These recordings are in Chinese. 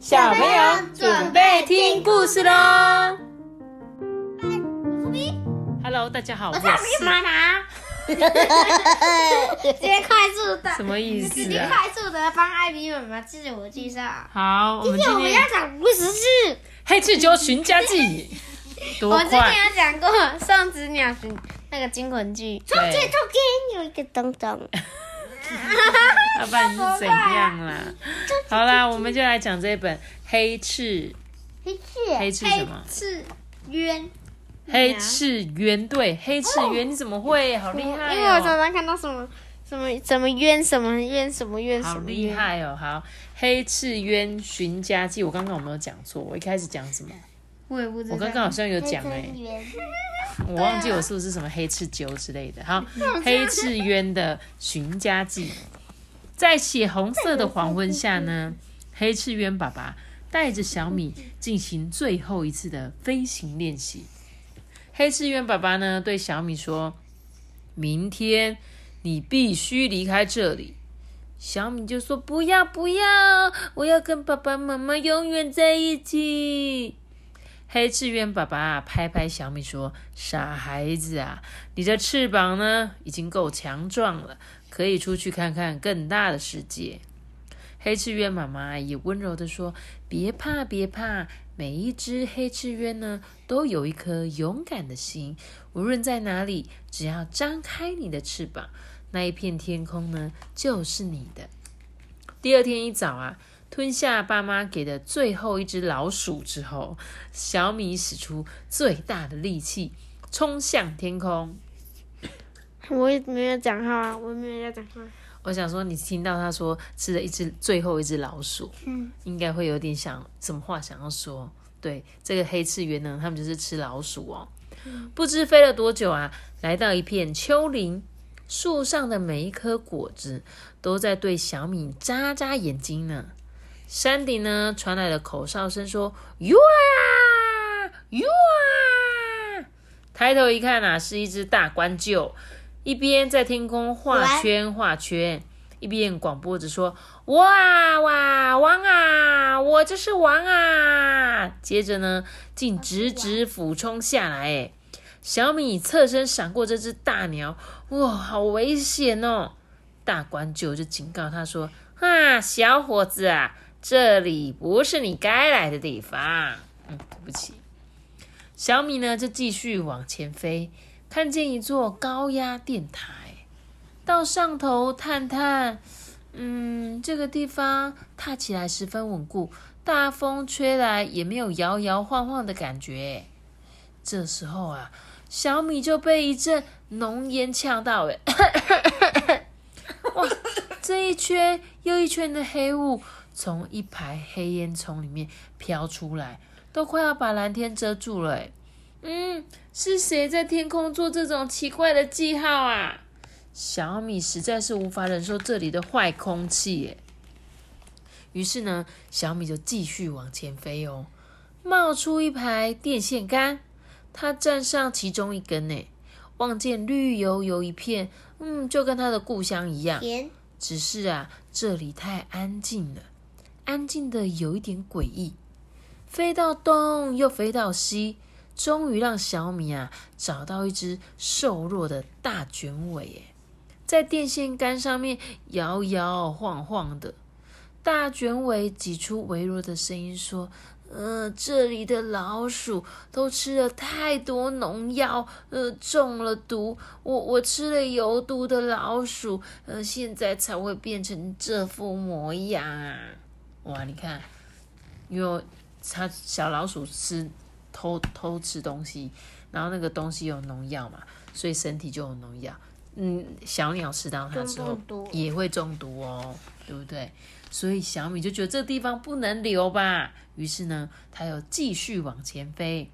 小朋友准备听故事喽！Hello，大家好，我是妈妈。直接快速的，什么意思啊？直接快速的帮艾比妈妈自我介绍。好，我们今天要讲五十字《黑赤鸠寻家记》。我之前有讲过《送子鸟寻》那个惊魂剧。中间中间有一个东东。老板是怎样啦？好啦，我们就来讲这本《黑翅》。黑翅。黑翅什么？赤鸢。黑翅鸢对，黑翅鸢你怎么会？好厉害哦！因为我常常看到什么什么什么鸢什么鸢什么鸢，好厉害哦！好，黑翅鸢寻家记，我刚刚有没有讲错？我一开始讲什么？我也不知道。我刚刚好像有讲哎，我忘记我是不是什么黑翅鸠之类的。好，黑翅鸢的寻家记，在血红色的黄昏下呢，黑翅鸢爸爸带着小米进行最后一次的飞行练习。黑翅鸢爸爸呢对小米说：“明天你必须离开这里。”小米就说：“不要不要，我要跟爸爸妈妈永远在一起。”黑翅鸢爸爸拍拍小米说：“傻孩子啊，你的翅膀呢已经够强壮了，可以出去看看更大的世界。”黑翅鸢妈妈也温柔的说：“别怕，别怕，每一只黑翅鸢呢，都有一颗勇敢的心。无论在哪里，只要张开你的翅膀，那一片天空呢，就是你的。”第二天一早啊，吞下爸妈给的最后一只老鼠之后，小米使出最大的力气，冲向天空。我也没有讲话，我没有要讲话。我想说，你听到他说吃了一只最后一只老鼠，嗯，应该会有点想什么话想要说。对，这个黑翅鸢呢，他们就是吃老鼠哦。不知飞了多久啊，来到一片丘陵，树上的每一颗果子都在对小米眨眨眼睛呢。山顶呢传来了口哨声，说：“哟啊，哟啊！”抬头一看啊，是一只大冠鹫。一边在天空画圈画圈，一边广播着说：“哇哇，王啊，我就是王啊！”接着呢，竟直直俯冲下来。哎，小米侧身闪过这只大鸟，哇，好危险哦！大官鹫就警告他说：“啊，小伙子啊，这里不是你该来的地方。”嗯，对不起。小米呢，就继续往前飞。看见一座高压电台，到上头探探，嗯，这个地方踏起来十分稳固，大风吹来也没有摇摇晃晃的感觉。这时候啊，小米就被一阵浓烟呛到，哎，哇！这一圈又一圈的黑雾从一排黑烟囱里面飘出来，都快要把蓝天遮住了，哎。嗯，是谁在天空做这种奇怪的记号啊？小米实在是无法忍受这里的坏空气耶。于是呢，小米就继续往前飞哦。冒出一排电线杆，它站上其中一根呢，望见绿油油一片，嗯，就跟它的故乡一样。只是啊，这里太安静了，安静的有一点诡异。飞到东，又飞到西。终于让小米啊找到一只瘦弱的大卷尾，在电线杆上面摇摇晃晃的。大卷尾挤出微弱的声音说：“呃，这里的老鼠都吃了太多农药，呃，中了毒。我我吃了有毒的老鼠，呃，现在才会变成这副模样啊！哇，你看，因为它小老鼠吃。”偷偷吃东西，然后那个东西有农药嘛，所以身体就有农药。嗯，小鸟吃到它之后也会中毒哦，对不对？所以小米就觉得这个地方不能留吧，于是呢，它又继续往前飞，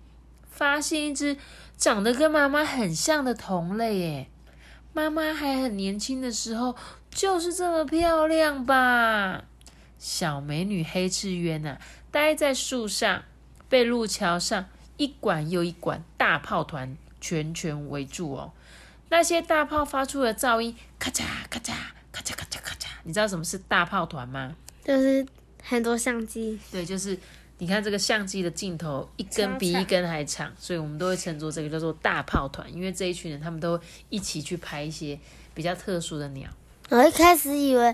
发现一只长得跟妈妈很像的同类耶。妈妈还很年轻的时候就是这么漂亮吧？小美女黑翅鸢啊，待在树上。被路桥上一管又一管大炮团全全围住哦，那些大炮发出的噪音，咔嚓咔嚓咔嚓咔嚓咔嚓，你知道什么是大炮团吗？就是很多相机。对，就是你看这个相机的镜头一根比一根还长，所以我们都会称作这个叫做大炮团，因为这一群人他们都一起去拍一些比较特殊的鸟。我一开始以为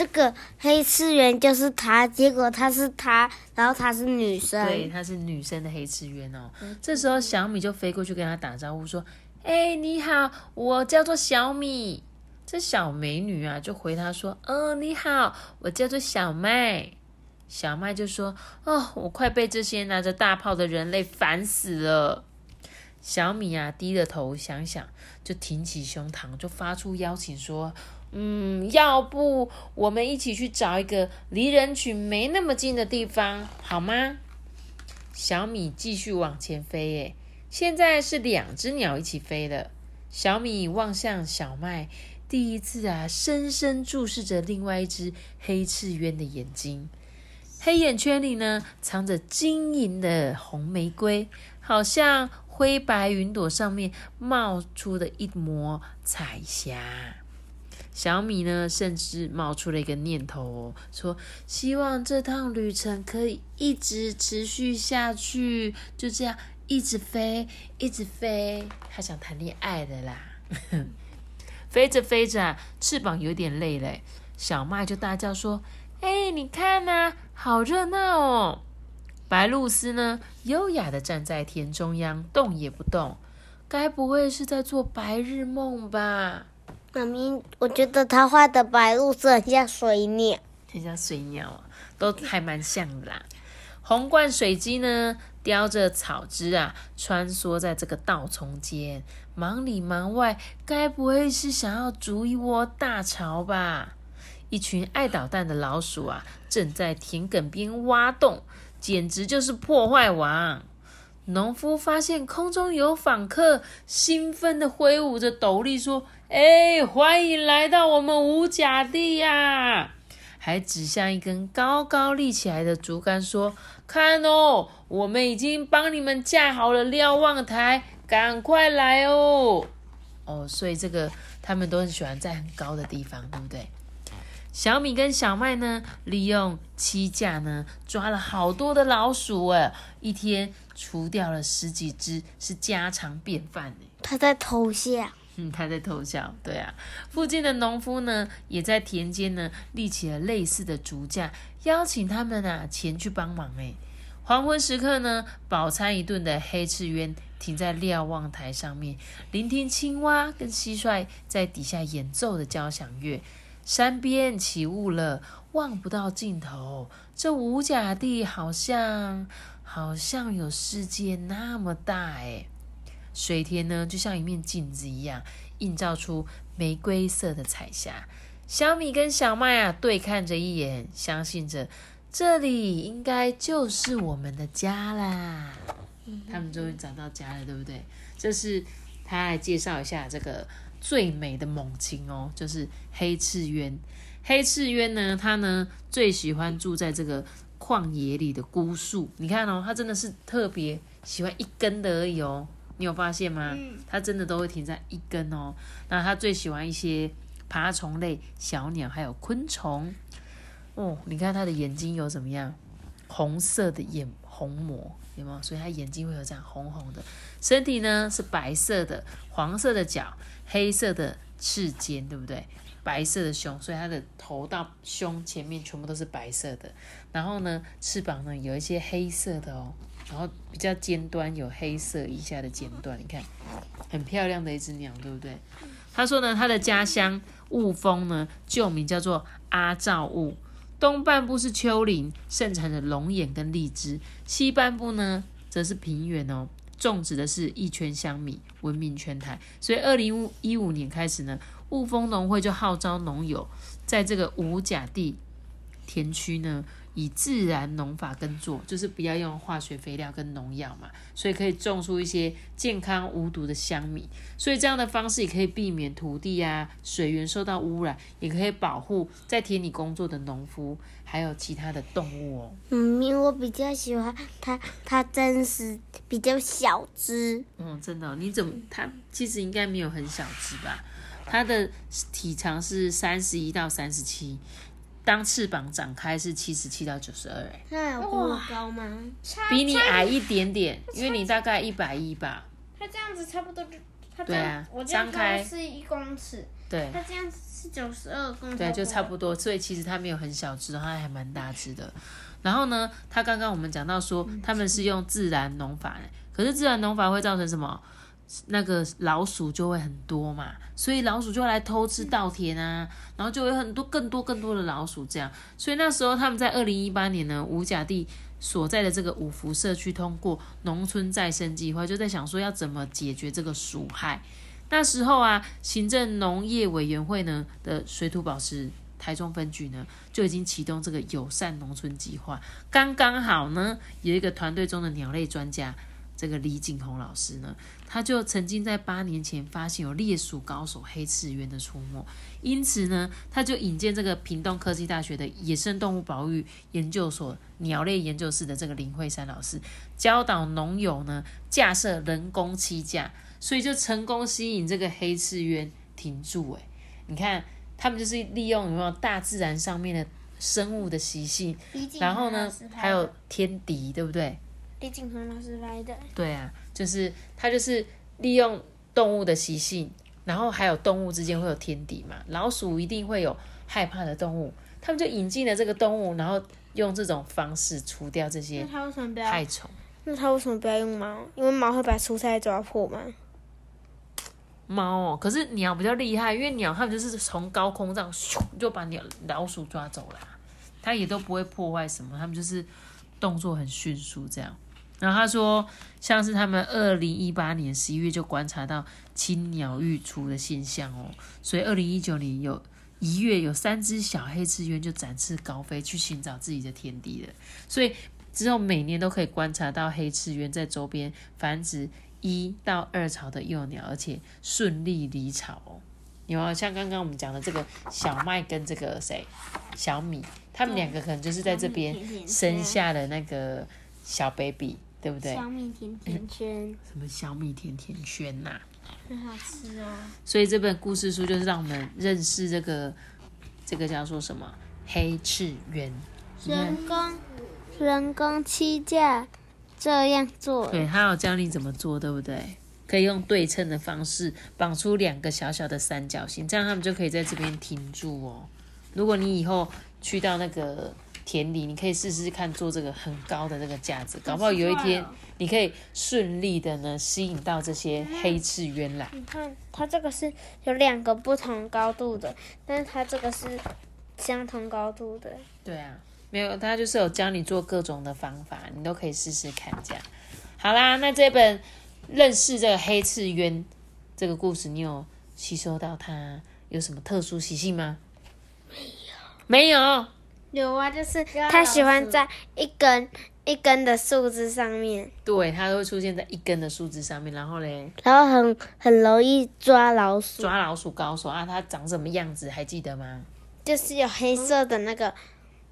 这个黑次元就是他，结果他是他，然后她是女生。对，她是女生的黑次元哦。这时候小米就飞过去跟他打招呼说：“哎，你好，我叫做小米。”这小美女啊就回他说：“嗯，你好，我叫做小麦。”小麦就说：“哦，我快被这些拿着大炮的人类烦死了。”小米啊低着头想想，就挺起胸膛，就发出邀请说。嗯，要不我们一起去找一个离人群没那么近的地方，好吗？小米继续往前飞，耶，现在是两只鸟一起飞了。小米望向小麦，第一次啊，深深注视着另外一只黑翅鸢的眼睛。黑眼圈里呢，藏着晶莹的红玫瑰，好像灰白云朵上面冒出的一抹彩霞。小米呢，甚至冒出了一个念头哦，说希望这趟旅程可以一直持续下去，就这样一直飞，一直飞。他想谈恋爱的啦。飞着飞着，翅膀有点累了，小麦就大叫说：“哎，你看呐，好热闹哦！”白露丝呢，优雅的站在田中央，动也不动，该不会是在做白日梦吧？妈咪，我觉得他画的白鹭是很像水鸟，很像水鸟啊，都还蛮像的啦。红冠水鸡呢，叼着草枝啊，穿梭在这个稻丛间，忙里忙外，该不会是想要筑一窝大巢吧？一群爱捣蛋的老鼠啊，正在田埂边挖洞，简直就是破坏王。农夫发现空中有访客，兴奋地挥舞着斗笠说：“哎，欢迎来到我们五甲地呀！”还指向一根高高立起来的竹竿说：“看哦，我们已经帮你们架好了瞭望台，赶快来哦！”哦，所以这个他们都很喜欢在很高的地方，对不对？小米跟小麦呢，利用七架呢，抓了好多的老鼠哎，一天除掉了十几只，是家常便饭呢。他在偷笑，嗯，他在偷笑，对啊。附近的农夫呢，也在田间呢，立起了类似的竹架，邀请他们啊前去帮忙哎。黄昏时刻呢，饱餐一顿的黑翅鸢停在瞭望台上面，聆听青蛙跟蟋蟀在底下演奏的交响乐。山边起雾了，望不到尽头。这五甲地好像好像有世界那么大哎！水田呢，就像一面镜子一样，映照出玫瑰色的彩霞。小米跟小麦啊，对看着一眼，相信着这里应该就是我们的家啦。他们终于找到家了，对不对？这是他来介绍一下这个。最美的猛禽哦，就是黑翅鸢。黑翅鸢呢，它呢最喜欢住在这个旷野里的孤树。你看哦，它真的是特别喜欢一根的而已哦。你有发现吗？它真的都会停在一根哦。那它最喜欢一些爬虫类、小鸟，还有昆虫。哦，你看它的眼睛有怎么样？红色的眼虹膜。有没有？所以它眼睛会有这样红红的，身体呢是白色的，黄色的脚，黑色的翅尖，对不对？白色的胸，所以它的头到胸前面全部都是白色的。然后呢，翅膀呢有一些黑色的哦，然后比较尖端有黑色以下的尖端，你看，很漂亮的一只鸟，对不对？他说呢，他的家乡雾峰呢旧名叫做阿照雾。东半部是丘陵，盛产的龙眼跟荔枝；西半部呢，则是平原哦，种植的是一圈香米，闻名全台。所以，二零一五年开始呢，雾峰农会就号召农友，在这个五甲地田区呢。以自然农法耕作，就是不要用化学肥料跟农药嘛，所以可以种出一些健康无毒的香米。所以这样的方式也可以避免土地啊、水源受到污染，也可以保护在田里工作的农夫，还有其他的动物哦。嗯，因为我比较喜欢它，它真实比较小只。嗯，真的？你怎么？它其实应该没有很小只吧？它的体长是三十一到三十七。当翅膀展开是七十七到九十二，哎，那有比我高吗？比你矮一点点，因为你大概一百一吧。它这样子差不多就，它对啊我这样张开是一公尺，对它这样是九十二公尺，对，就差不多。所以其实它没有很小只，它还蛮大只的。然后呢，它刚刚我们讲到说，他们是用自然农法，可是自然农法会造成什么？那个老鼠就会很多嘛，所以老鼠就会来偷吃稻田啊，然后就有很多更多更多的老鼠这样。所以那时候他们在二零一八年呢，五甲地所在的这个五福社区通过农村再生计划，就在想说要怎么解决这个鼠害。那时候啊，行政农业委员会呢的水土保持台中分局呢就已经启动这个友善农村计划，刚刚好呢有一个团队中的鸟类专家。这个李景宏老师呢，他就曾经在八年前发现有猎鼠高手黑翅鸢的出没，因此呢，他就引荐这个屏东科技大学的野生动物保育研究所鸟类研究室的这个林慧珊老师，教导农友呢架设人工栖架，所以就成功吸引这个黑翅鸢停住。诶，你看他们就是利用有没有大自然上面的生物的习性，然后呢还有天敌，对不对？李景恒老师来的。对啊，就是他就是利用动物的习性，然后还有动物之间会有天敌嘛，老鼠一定会有害怕的动物，他们就引进了这个动物，然后用这种方式除掉这些？害虫。那他为什么不要用猫？因为猫会把蔬菜抓破吗？猫哦，可是鸟比较厉害，因为鸟它们就是从高空这样咻就把鸟老鼠抓走了，它也都不会破坏什么，它们就是动作很迅速这样。然后他说，像是他们二零一八年十一月就观察到青鸟育雏的现象哦，所以二零一九年有一月有三只小黑翅鸢就展翅高飞去寻找自己的天敌了，所以之后每年都可以观察到黑翅鸢在周边繁殖一到二巢的幼鸟，而且顺利离巢哦。有啊像刚刚我们讲的这个小麦跟这个谁小米，他们两个可能就是在这边生下了那个小 baby。对不对？小米甜甜圈，什么小米甜甜圈呐？很好吃哦。所以这本故事书就是让我们认识这个，这个叫做什么黑翅鸢。人工人工栖架这样做。对，他有教你怎么做，对不对？可以用对称的方式绑出两个小小的三角形，这样他们就可以在这边停住哦。如果你以后去到那个。田里，你可以试试看做这个很高的这个架子，搞不好有一天你可以顺利的呢吸引到这些黑翅鸢来。你看，它这个是有两个不同高度的，但是它这个是相同高度的。对啊，没有，它就是有教你做各种的方法，你都可以试试看这样。好啦，那这本认识这个黑翅鸢这个故事，你有吸收到它有什么特殊习性吗？没有，没有。有啊，就是它喜欢在一根一根的树枝上面。对，它会出现在一根的树枝上面，然后嘞，然后很很容易抓老鼠。抓老鼠高手啊！它长什么样子还记得吗？就是有黑色的那个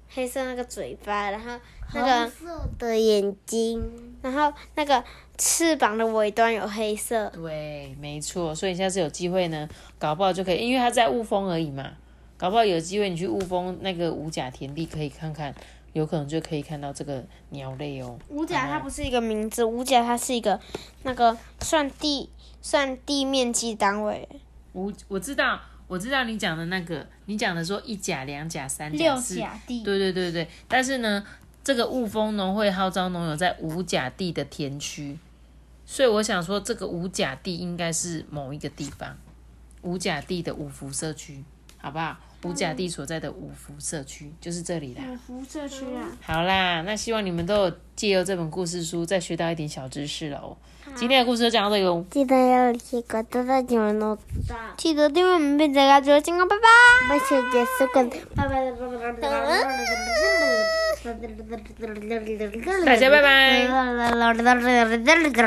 黑色那个嘴巴，然后那个红色的眼睛，然后那个翅膀的尾端有黑色。对，没错。所以下次有机会呢，搞不好就可以，因为它在雾峰而已嘛。搞不好有机会，你去雾峰那个五甲田地可以看看，有可能就可以看到这个鸟类哦。五甲它不是一个名字，五甲它是一个那个算地算地面积单位。五我知道，我知道你讲的那个，你讲的说一甲、两甲、三甲、六甲地。对对对对，但是呢，这个雾峰农会号召农友在五甲地的田区，所以我想说，这个五甲地应该是某一个地方，五甲地的五福社区，好不好？五甲地所在的五福社区就是这里啦。五福社区啊。好啦，那希望你们都有借由这本故事书再学到一点小知识喽。今天的故事就讲到这里。记得要记得大家记得记得订阅我们并且关注金哥，拜拜。拜谢结束跟拜拜。大家拜拜。